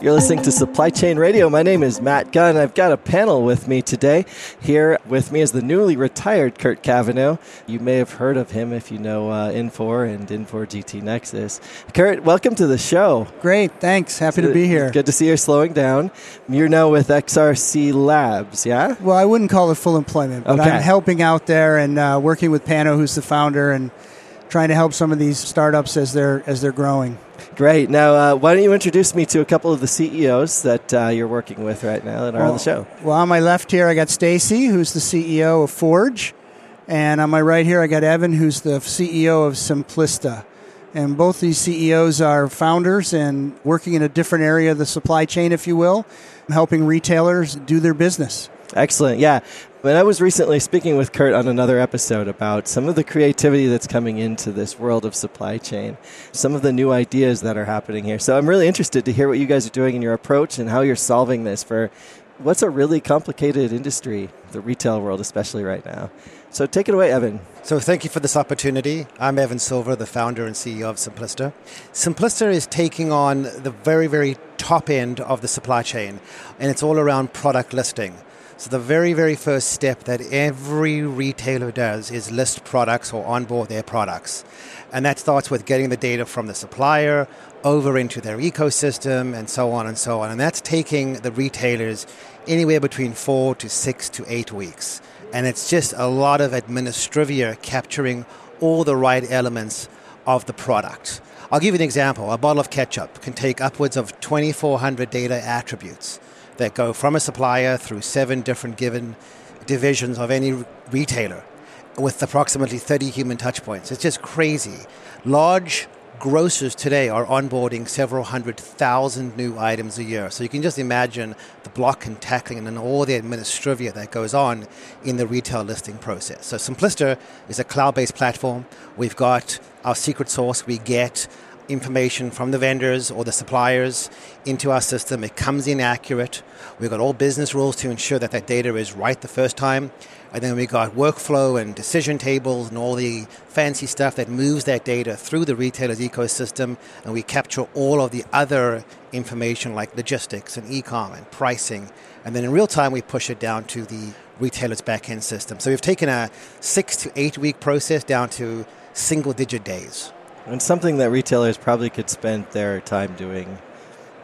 You're listening to Supply Chain Radio. My name is Matt Gunn. I've got a panel with me today. Here with me is the newly retired Kurt Cavano. You may have heard of him if you know uh, Infor and Infor GT Nexus. Kurt, welcome to the show. Great, thanks. Happy to be here. Good to see you're slowing down. You're now with XRC Labs, yeah? Well, I wouldn't call it full employment, but Okay. I'm helping out there and uh, working with Pano, who's the founder, and trying to help some of these startups as they're as they're growing. Great. Now, uh, why don't you introduce me to a couple of the CEOs that uh, you're working with right now that are on the show? Well, on my left here, I got Stacey, who's the CEO of Forge, and on my right here, I got Evan, who's the CEO of Simplista. And both these CEOs are founders and working in a different area of the supply chain, if you will, helping retailers do their business. Excellent. Yeah. When I was recently speaking with Kurt on another episode about some of the creativity that's coming into this world of supply chain, some of the new ideas that are happening here. So I'm really interested to hear what you guys are doing in your approach and how you're solving this for what's a really complicated industry, the retail world, especially right now. So take it away, Evan. So thank you for this opportunity. I'm Evan Silver, the founder and CEO of Simplista. Simplista is taking on the very, very top end of the supply chain, and it's all around product listing. So the very, very first step that every retailer does is list products or onboard their products. And that starts with getting the data from the supplier over into their ecosystem and so on and so on. And that's taking the retailers anywhere between four to six to eight weeks. And it's just a lot of administrivia capturing all the right elements of the product. I'll give you an example. A bottle of ketchup can take upwards of 2,400 data attributes that go from a supplier through seven different given divisions of any retailer with approximately 30 human touch points. It's just crazy. Large grocers today are onboarding several hundred thousand new items a year. So you can just imagine the block and tackling and all the administrivia that goes on in the retail listing process. So Simplista is a cloud-based platform. We've got our secret sauce. We get information from the vendors or the suppliers into our system. It comes in accurate. We've got all business rules to ensure that that data is right the first time. And then we've got workflow and decision tables and all the fancy stuff that moves that data through the retailer's ecosystem. And we capture all of the other information like logistics and e-com and pricing. And then in real time, we push it down to the retailer's back-end system. So we've taken a six to eight week process down to single digit days. And something that retailers probably could spend their time doing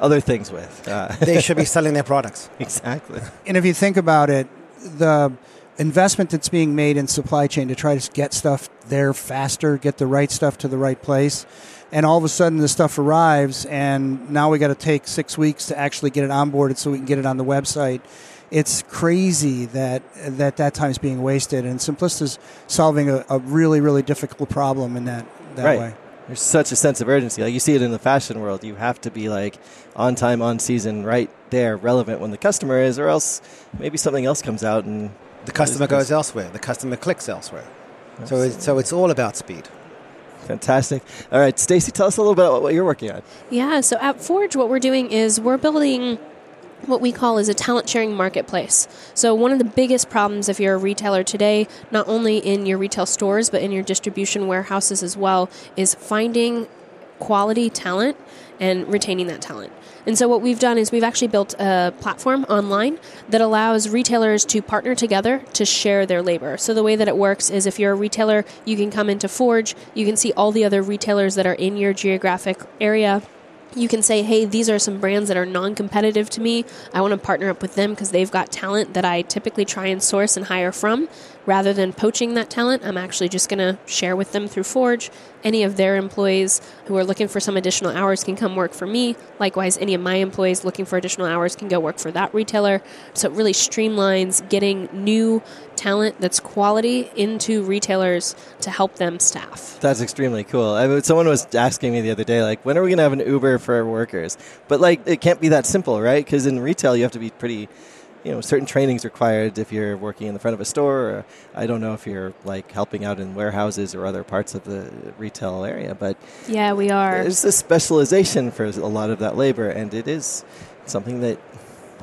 other things with. Uh, They should be selling their products. exactly. And if you think about it, the investment that's being made in supply chain to try to get stuff there faster, get the right stuff to the right place, and all of a sudden the stuff arrives, and now we got to take six weeks to actually get it onboarded so we can get it on the website. It's crazy that that that time is being wasted, and Simplista's solving a, a really really difficult problem in that that right. way. There's such a sense of urgency. Like you see it in the fashion world. You have to be like on time, on season, right there, relevant when the customer is, or else maybe something else comes out and The customer goes elsewhere. The customer clicks elsewhere. So it's, so it's all about speed. Fantastic. All right, Stacey, tell us a little bit about what you're working on. Yeah, so at Forge, what we're doing is we're building what we call is a talent sharing marketplace. So one of the biggest problems if you're a retailer today, not only in your retail stores but in your distribution warehouses as well, is finding quality talent and retaining that talent. And so what we've done is we've actually built a platform online that allows retailers to partner together to share their labor. So the way that it works is if you're a retailer, you can come into Forge, you can see all the other retailers that are in your geographic area you can say, hey, these are some brands that are non competitive to me. I want to partner up with them because they've got talent that I typically try and source and hire from. Rather than poaching that talent, I'm actually just going to share with them through Forge. Any of their employees who are looking for some additional hours can come work for me. Likewise, any of my employees looking for additional hours can go work for that retailer. So it really streamlines getting new talent that's quality into retailers to help them staff. That's extremely cool. I mean, someone was asking me the other day, like, when are we going to have an Uber for workers? But like, it can't be that simple, right? Because in retail, you have to be pretty, you know, certain trainings are required if you're working in the front of a store. Or I don't know if you're like helping out in warehouses or other parts of the retail area, but Yeah, we are. there's a specialization for a lot of that labor, and it is something that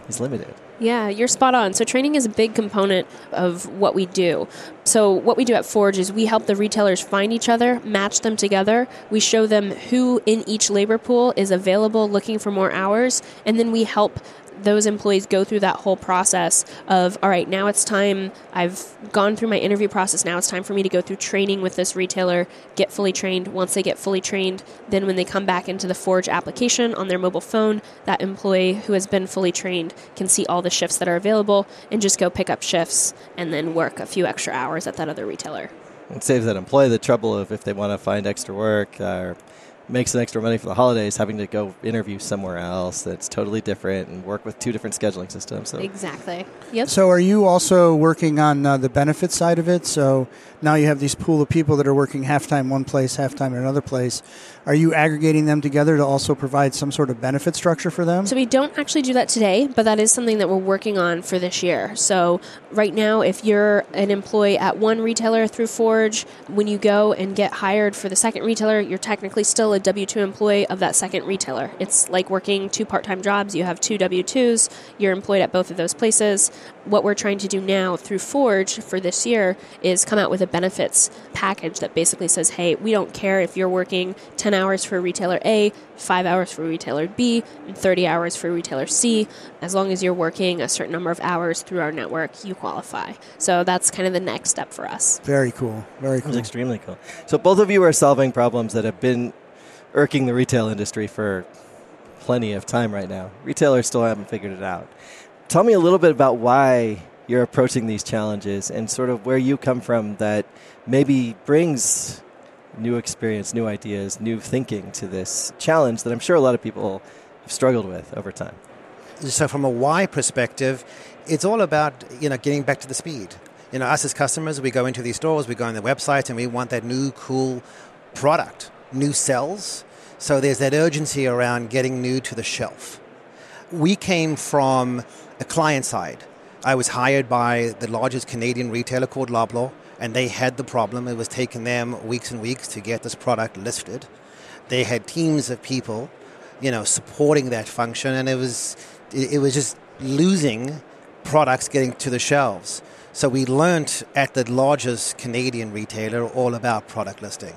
is limited. Yeah, you're spot on. So, training is a big component of what we do. So, what we do at Forge is we help the retailers find each other, match them together. We show them who in each labor pool is available looking for more hours, and then we help those employees go through that whole process of all right now it's time i've gone through my interview process now it's time for me to go through training with this retailer get fully trained. Once they get fully trained then when they come back into the forge application on their mobile phone that employee who has been fully trained can see all the shifts that are available and just go pick up shifts and then work a few extra hours at that other retailer. It saves that employee the trouble of if they want to find extra work uh, or make some extra money for the holidays, having to go interview somewhere else that's totally different and work with two different scheduling systems. So exactly. Yep. So, are you also working on uh, the benefit side of it? So now you have these pool of people that are working half time one place, half time in another place. Are you aggregating them together to also provide some sort of benefit structure for them? So we don't actually do that today, but that is something that we're working on for this year. So right now, if you're an employee at one retailer through Forge, when you go and get hired for the second retailer, you're technically still a W 2 employee of that second retailer. It's like working two part time jobs. You have two W 2s, you're employed at both of those places. What we're trying to do now through Forge for this year is come out with a benefits package that basically says, hey, we don't care if you're working 10 hours for retailer A, 5 hours for retailer B, and 30 hours for retailer C. As long as you're working a certain number of hours through our network, you qualify. So that's kind of the next step for us. Very cool. Very cool. That's extremely cool. So both of you are solving problems that have been irking the retail industry for plenty of time right now. Retailers still haven't figured it out. Tell me a little bit about why you're approaching these challenges and sort of where you come from that maybe brings new experience, new ideas, new thinking to this challenge that I'm sure a lot of people have struggled with over time. So, from a why perspective, it's all about you know getting back to the speed. You know, us as customers, we go into these stores, we go on their websites, and we want that new cool product new cells. So there's that urgency around getting new to the shelf. We came from a client side. I was hired by the largest Canadian retailer called Loblaw, and they had the problem. It was taking them weeks and weeks to get this product listed. They had teams of people, you know, supporting that function, and it was it was just losing products getting to the shelves. So we learned at the largest Canadian retailer all about product listing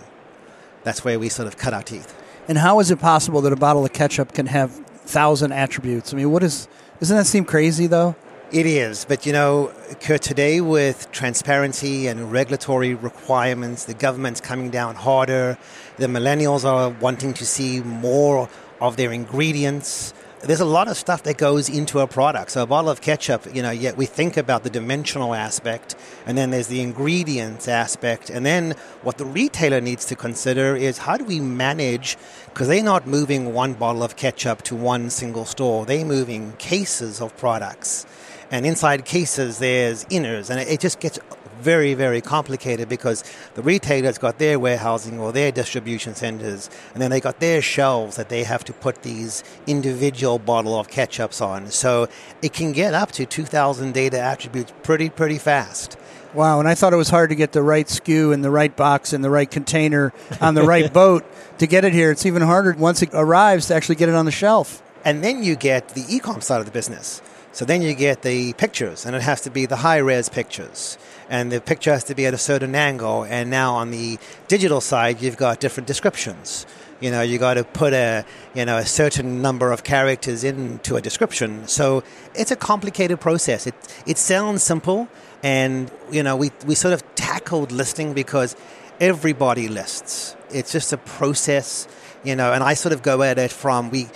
that's where we sort of cut our teeth. And how is it possible that a bottle of ketchup can have thousand attributes? I mean, what is? Doesn't that seem crazy though? It is, but you know, today with transparency and regulatory requirements, the government's coming down harder. The millennials are wanting to see more of their ingredients there's a lot of stuff that goes into a product. So a bottle of ketchup, you know, yet we think about the dimensional aspect, and then there's the ingredients aspect, and then what the retailer needs to consider is how do we manage because they're not moving one bottle of ketchup to one single store. They're moving cases of products. And inside cases, there's inners, and it just gets very, very complicated because the retailers got their warehousing or their distribution centers, and then they got their shelves that they have to put these individual bottle of ketchups on. So it can get up to 2,000 data attributes pretty, pretty fast. Wow, and I thought it was hard to get the right SKU in the right box in the right container on the right boat to get it here. It's even harder once it arrives to actually get it on the shelf. And then you get the e-com side of the business. So then you get the pictures, and it has to be the high res pictures and the picture has to be at a certain angle. And now on the digital side, you've got different descriptions. You know, you got to put a you know a certain number of characters into a description. So it's a complicated process. It it sounds simple, and you know we we sort of tackled listing because everybody lists. It's just a process, you know. And I sort of go at it from we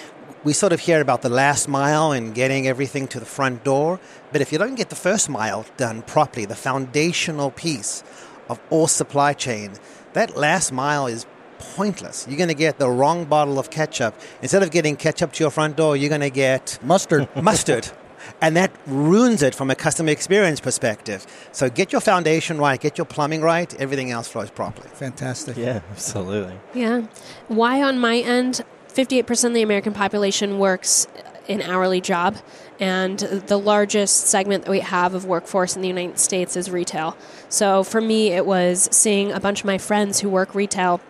we sort of hear about the last mile and getting everything to the front door. But if you don't get the first mile done properly, the foundational piece of all supply chain, that last mile is pointless. You're going to get the wrong bottle of ketchup. Instead of getting ketchup to your front door, you're going to get mustard. mustard. And that ruins it from a customer experience perspective. So get your foundation right, get your plumbing right, everything else flows properly. Fantastic. Yeah, absolutely. Yeah. Why on my end? 58% of the American population works an hourly job, and the largest segment that we have of workforce in the United States is retail. So for me, it was seeing a bunch of my friends who work retail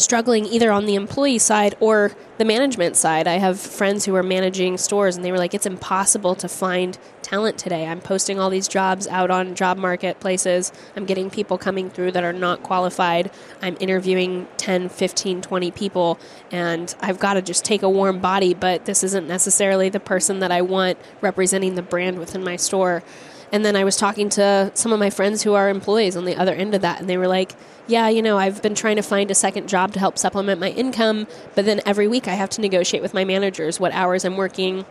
struggling either on the employee side or the management side. I have friends who are managing stores and they were like, it's impossible to find talent today. I'm posting all these jobs out on job marketplaces. I'm getting people coming through that are not qualified. I'm interviewing 10, 15, 20 people, and I've got to just take a warm body, but this isn't necessarily the person that I want representing the brand within my store. And then I was talking to some of my friends who are employees on the other end of that, and they were like, Yeah, you know, I've been trying to find a second job to help supplement my income, but then every week I have to negotiate with my managers what hours I'm working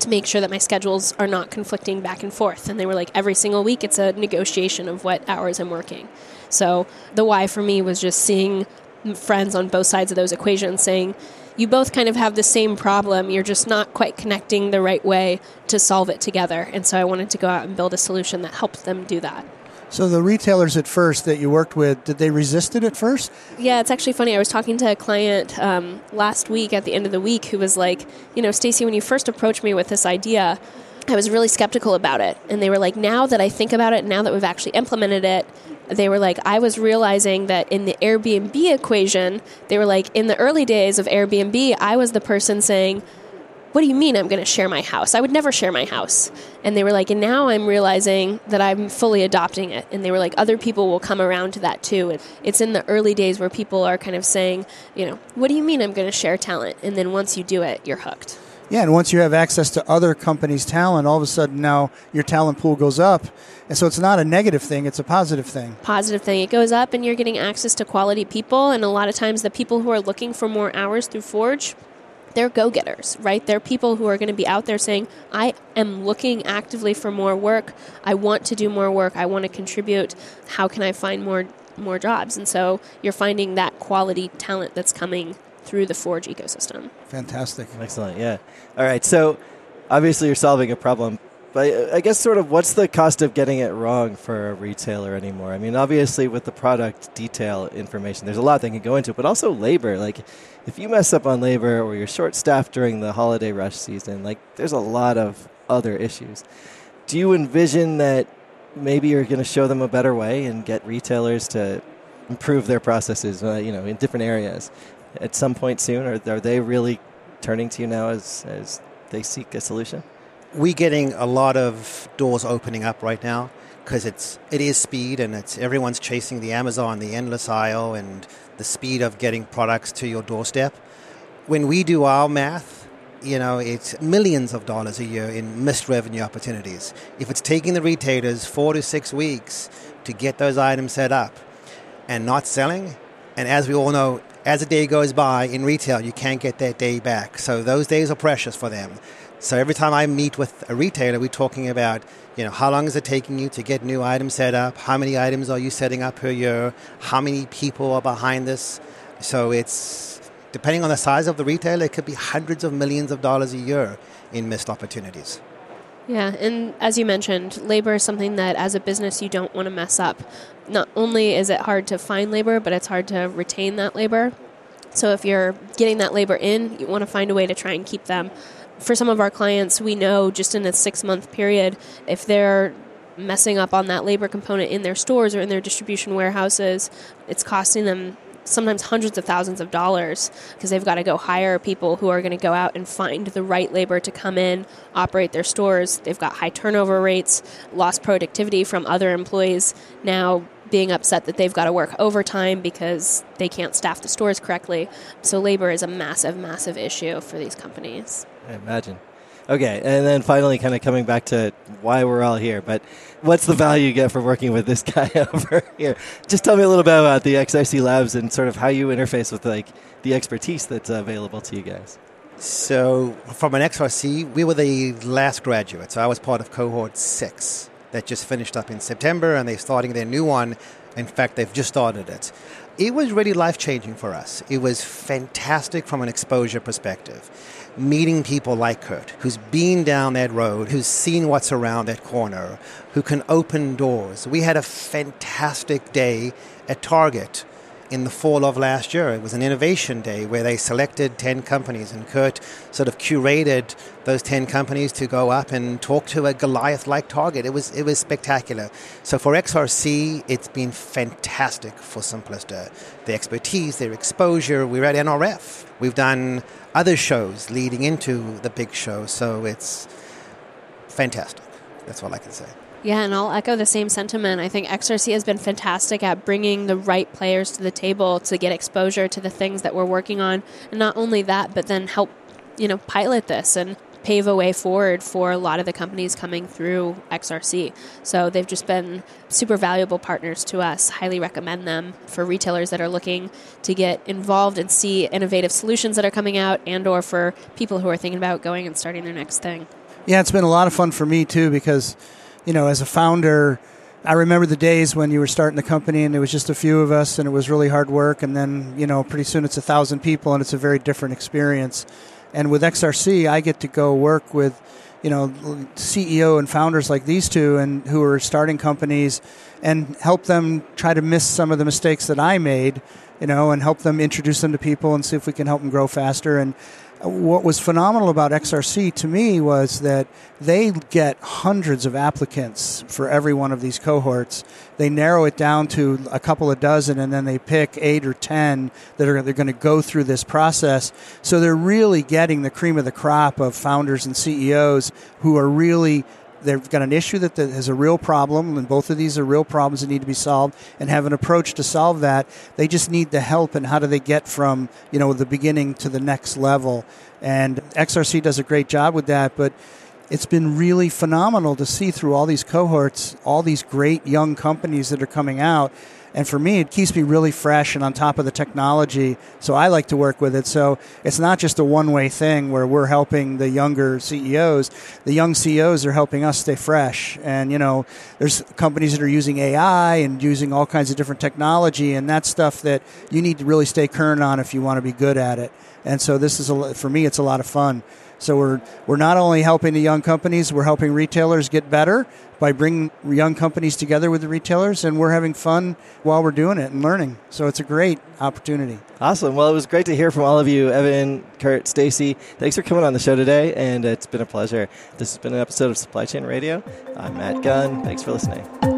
to make sure that my schedules are not conflicting back and forth. And they were like, Every single week it's a negotiation of what hours I'm working. So the why for me was just seeing friends on both sides of those equations saying, you both kind of have the same problem. You're just not quite connecting the right way to solve it together. And so I wanted to go out and build a solution that helped them do that. So the retailers at first that you worked with, did they resist it at first? Yeah, it's actually funny. I was talking to a client um, last week at the end of the week who was like, you know, Stacey, when you first approached me with this idea, I was really skeptical about it. And they were like, now that I think about it, now that we've actually implemented it, they were like, I was realizing that in the Airbnb equation, they were like, in the early days of Airbnb, I was the person saying, what do you mean I'm going to share my house? I would never share my house. And they were like, and now I'm realizing that I'm fully adopting it. And they were like, other people will come around to that too. And it's in the early days where people are kind of saying, you know, what do you mean I'm going to share talent? And then once you do it, you're hooked. Yeah, and once you have access to other companies' talent, all of a sudden now your talent pool goes up. And so it's not a negative thing, it's a positive thing. Positive thing. It goes up and you're getting access to quality people. And a lot of times the people who are looking for more hours through Forge, they're go getters, right? They're people who are going to be out there saying, I am looking actively for more work. I want to do more work. I want to contribute. How can I find more more jobs? And so you're finding that quality talent that's coming through the Forge ecosystem. Fantastic. Excellent. Yeah. All right. So obviously you're solving a problem, but I guess sort of what's the cost of getting it wrong for a retailer anymore? I mean, obviously with the product detail information, there's a lot that can go into it, but also labor. Like if you mess up on labor or you're short staffed during the holiday rush season, like there's a lot of other issues. Do you envision that maybe you're going to show them a better way and get retailers to improve their processes, uh, you know, in different areas? At some point soon? Or are they really turning to you now as, as they seek a solution? We're getting a lot of doors opening up right now because it's it is speed and it's everyone's chasing the Amazon, the endless aisle, and the speed of getting products to your doorstep. When we do our math, you know, it's millions of dollars a year in missed revenue opportunities. If it's taking the retailers four to six weeks to get those items set up and not selling, and as we all know, as a day goes by in retail, you can't get that day back. So those days are precious for them. So every time I meet with a retailer, we're talking about, you know, how long is it taking you to get new items set up? How many items are you setting up per year? How many people are behind this? So it's depending on the size of the retailer, it could be hundreds of millions of dollars a year in missed opportunities. Yeah, and as you mentioned, labor is something that as a business you don't want to mess up. Not only is it hard to find labor, but it's hard to retain that labor. So if you're getting that labor in, you want to find a way to try and keep them. For some of our clients, we know just in a six month period, if they're messing up on that labor component in their stores or in their distribution warehouses, it's costing them sometimes hundreds of thousands of dollars because they've got to go hire people who are going to go out and find the right labor to come in, operate their stores. They've got high turnover rates, lost productivity from other employees now being upset that they've got to work overtime because they can't staff the stores correctly. So labor is a massive, massive issue for these companies. I imagine. Okay, and then finally, kind of coming back to why we're all here, but what's the value you get for working with this guy over here? Just tell me a little bit about the XRC Labs and sort of how you interface with like the expertise that's available to you guys. So, from an XRC, we were the last graduate. So, I was part of cohort six that just finished up in September, and they're starting their new one. In fact, they've just started it. It was really life changing for us. It was fantastic from an exposure perspective meeting people like Kurt, who's been down that road, who's seen what's around that corner, who can open doors. We had a fantastic day at Target in the fall of last year. It was an innovation day where they selected 10 companies, and Kurt sort of curated those 10 companies to go up and talk to a Goliath like target. It was, it was spectacular. So for XRC, it's been fantastic for Simplista. The expertise, their exposure. We're at NRF. We've done other shows leading into the big show, so it's fantastic. That's all I can say. Yeah, and I'll echo the same sentiment. I think XRC has been fantastic at bringing the right players to the table to get exposure to the things that we're working on. And not only that, but then help, you know, pilot this and pave a way forward for a lot of the companies coming through XRC. So they've just been super valuable partners to us. Highly recommend them for retailers that are looking to get involved and see innovative solutions that are coming out and or for people who are thinking about going and starting their next thing. Yeah, it's been a lot of fun for me too because you know, as a founder, I remember the days when you were starting the company and it was just a few of us and it was really hard work. And then, you know, pretty soon it's a thousand people and it's a very different experience. And with XRC, I get to go work with, you know, CEO and founders like these two and who are starting companies and help them try to miss some of the mistakes that I made, you know, and help them introduce them to people and see if we can help them grow faster. And what was phenomenal about XRC to me was that they get hundreds of applicants for every one of these cohorts. They narrow it down to a couple of dozen, and then they pick eight or ten that are they're going to go through this process. So they're really getting the cream of the crop of founders and CEOs who are really they've got an issue that has a real problem, and both of these are real problems that need to be solved, and have an approach to solve that. They just need the help, and how do they get from you know the beginning to the next level? And XRC does a great job with that, but it's been really phenomenal to see through all these cohorts, all these great young companies that are coming out and for me, it keeps me really fresh and on top of the technology. So I like to work with it. So it's not just a one way thing where we're helping the younger CEOs. The young CEOs are helping us stay fresh. And, you know, there's companies that are using AI and using all kinds of different technology. And that's stuff that you need to really stay current on if you want to be good at it. And so this is, a, for me, it's a lot of fun. So we're we're not only helping the young companies, we're helping retailers get better by bringing young companies together with the retailers, and we're having fun while we're doing it and learning. So it's a great opportunity. Awesome. Well, it was great to hear from all of you, Evan, Kurt, Stacey. Thanks for coming on the show today, and it's been a pleasure. This has been an episode of Supply Chain Radio. I'm Matt Gunn. Thanks for listening.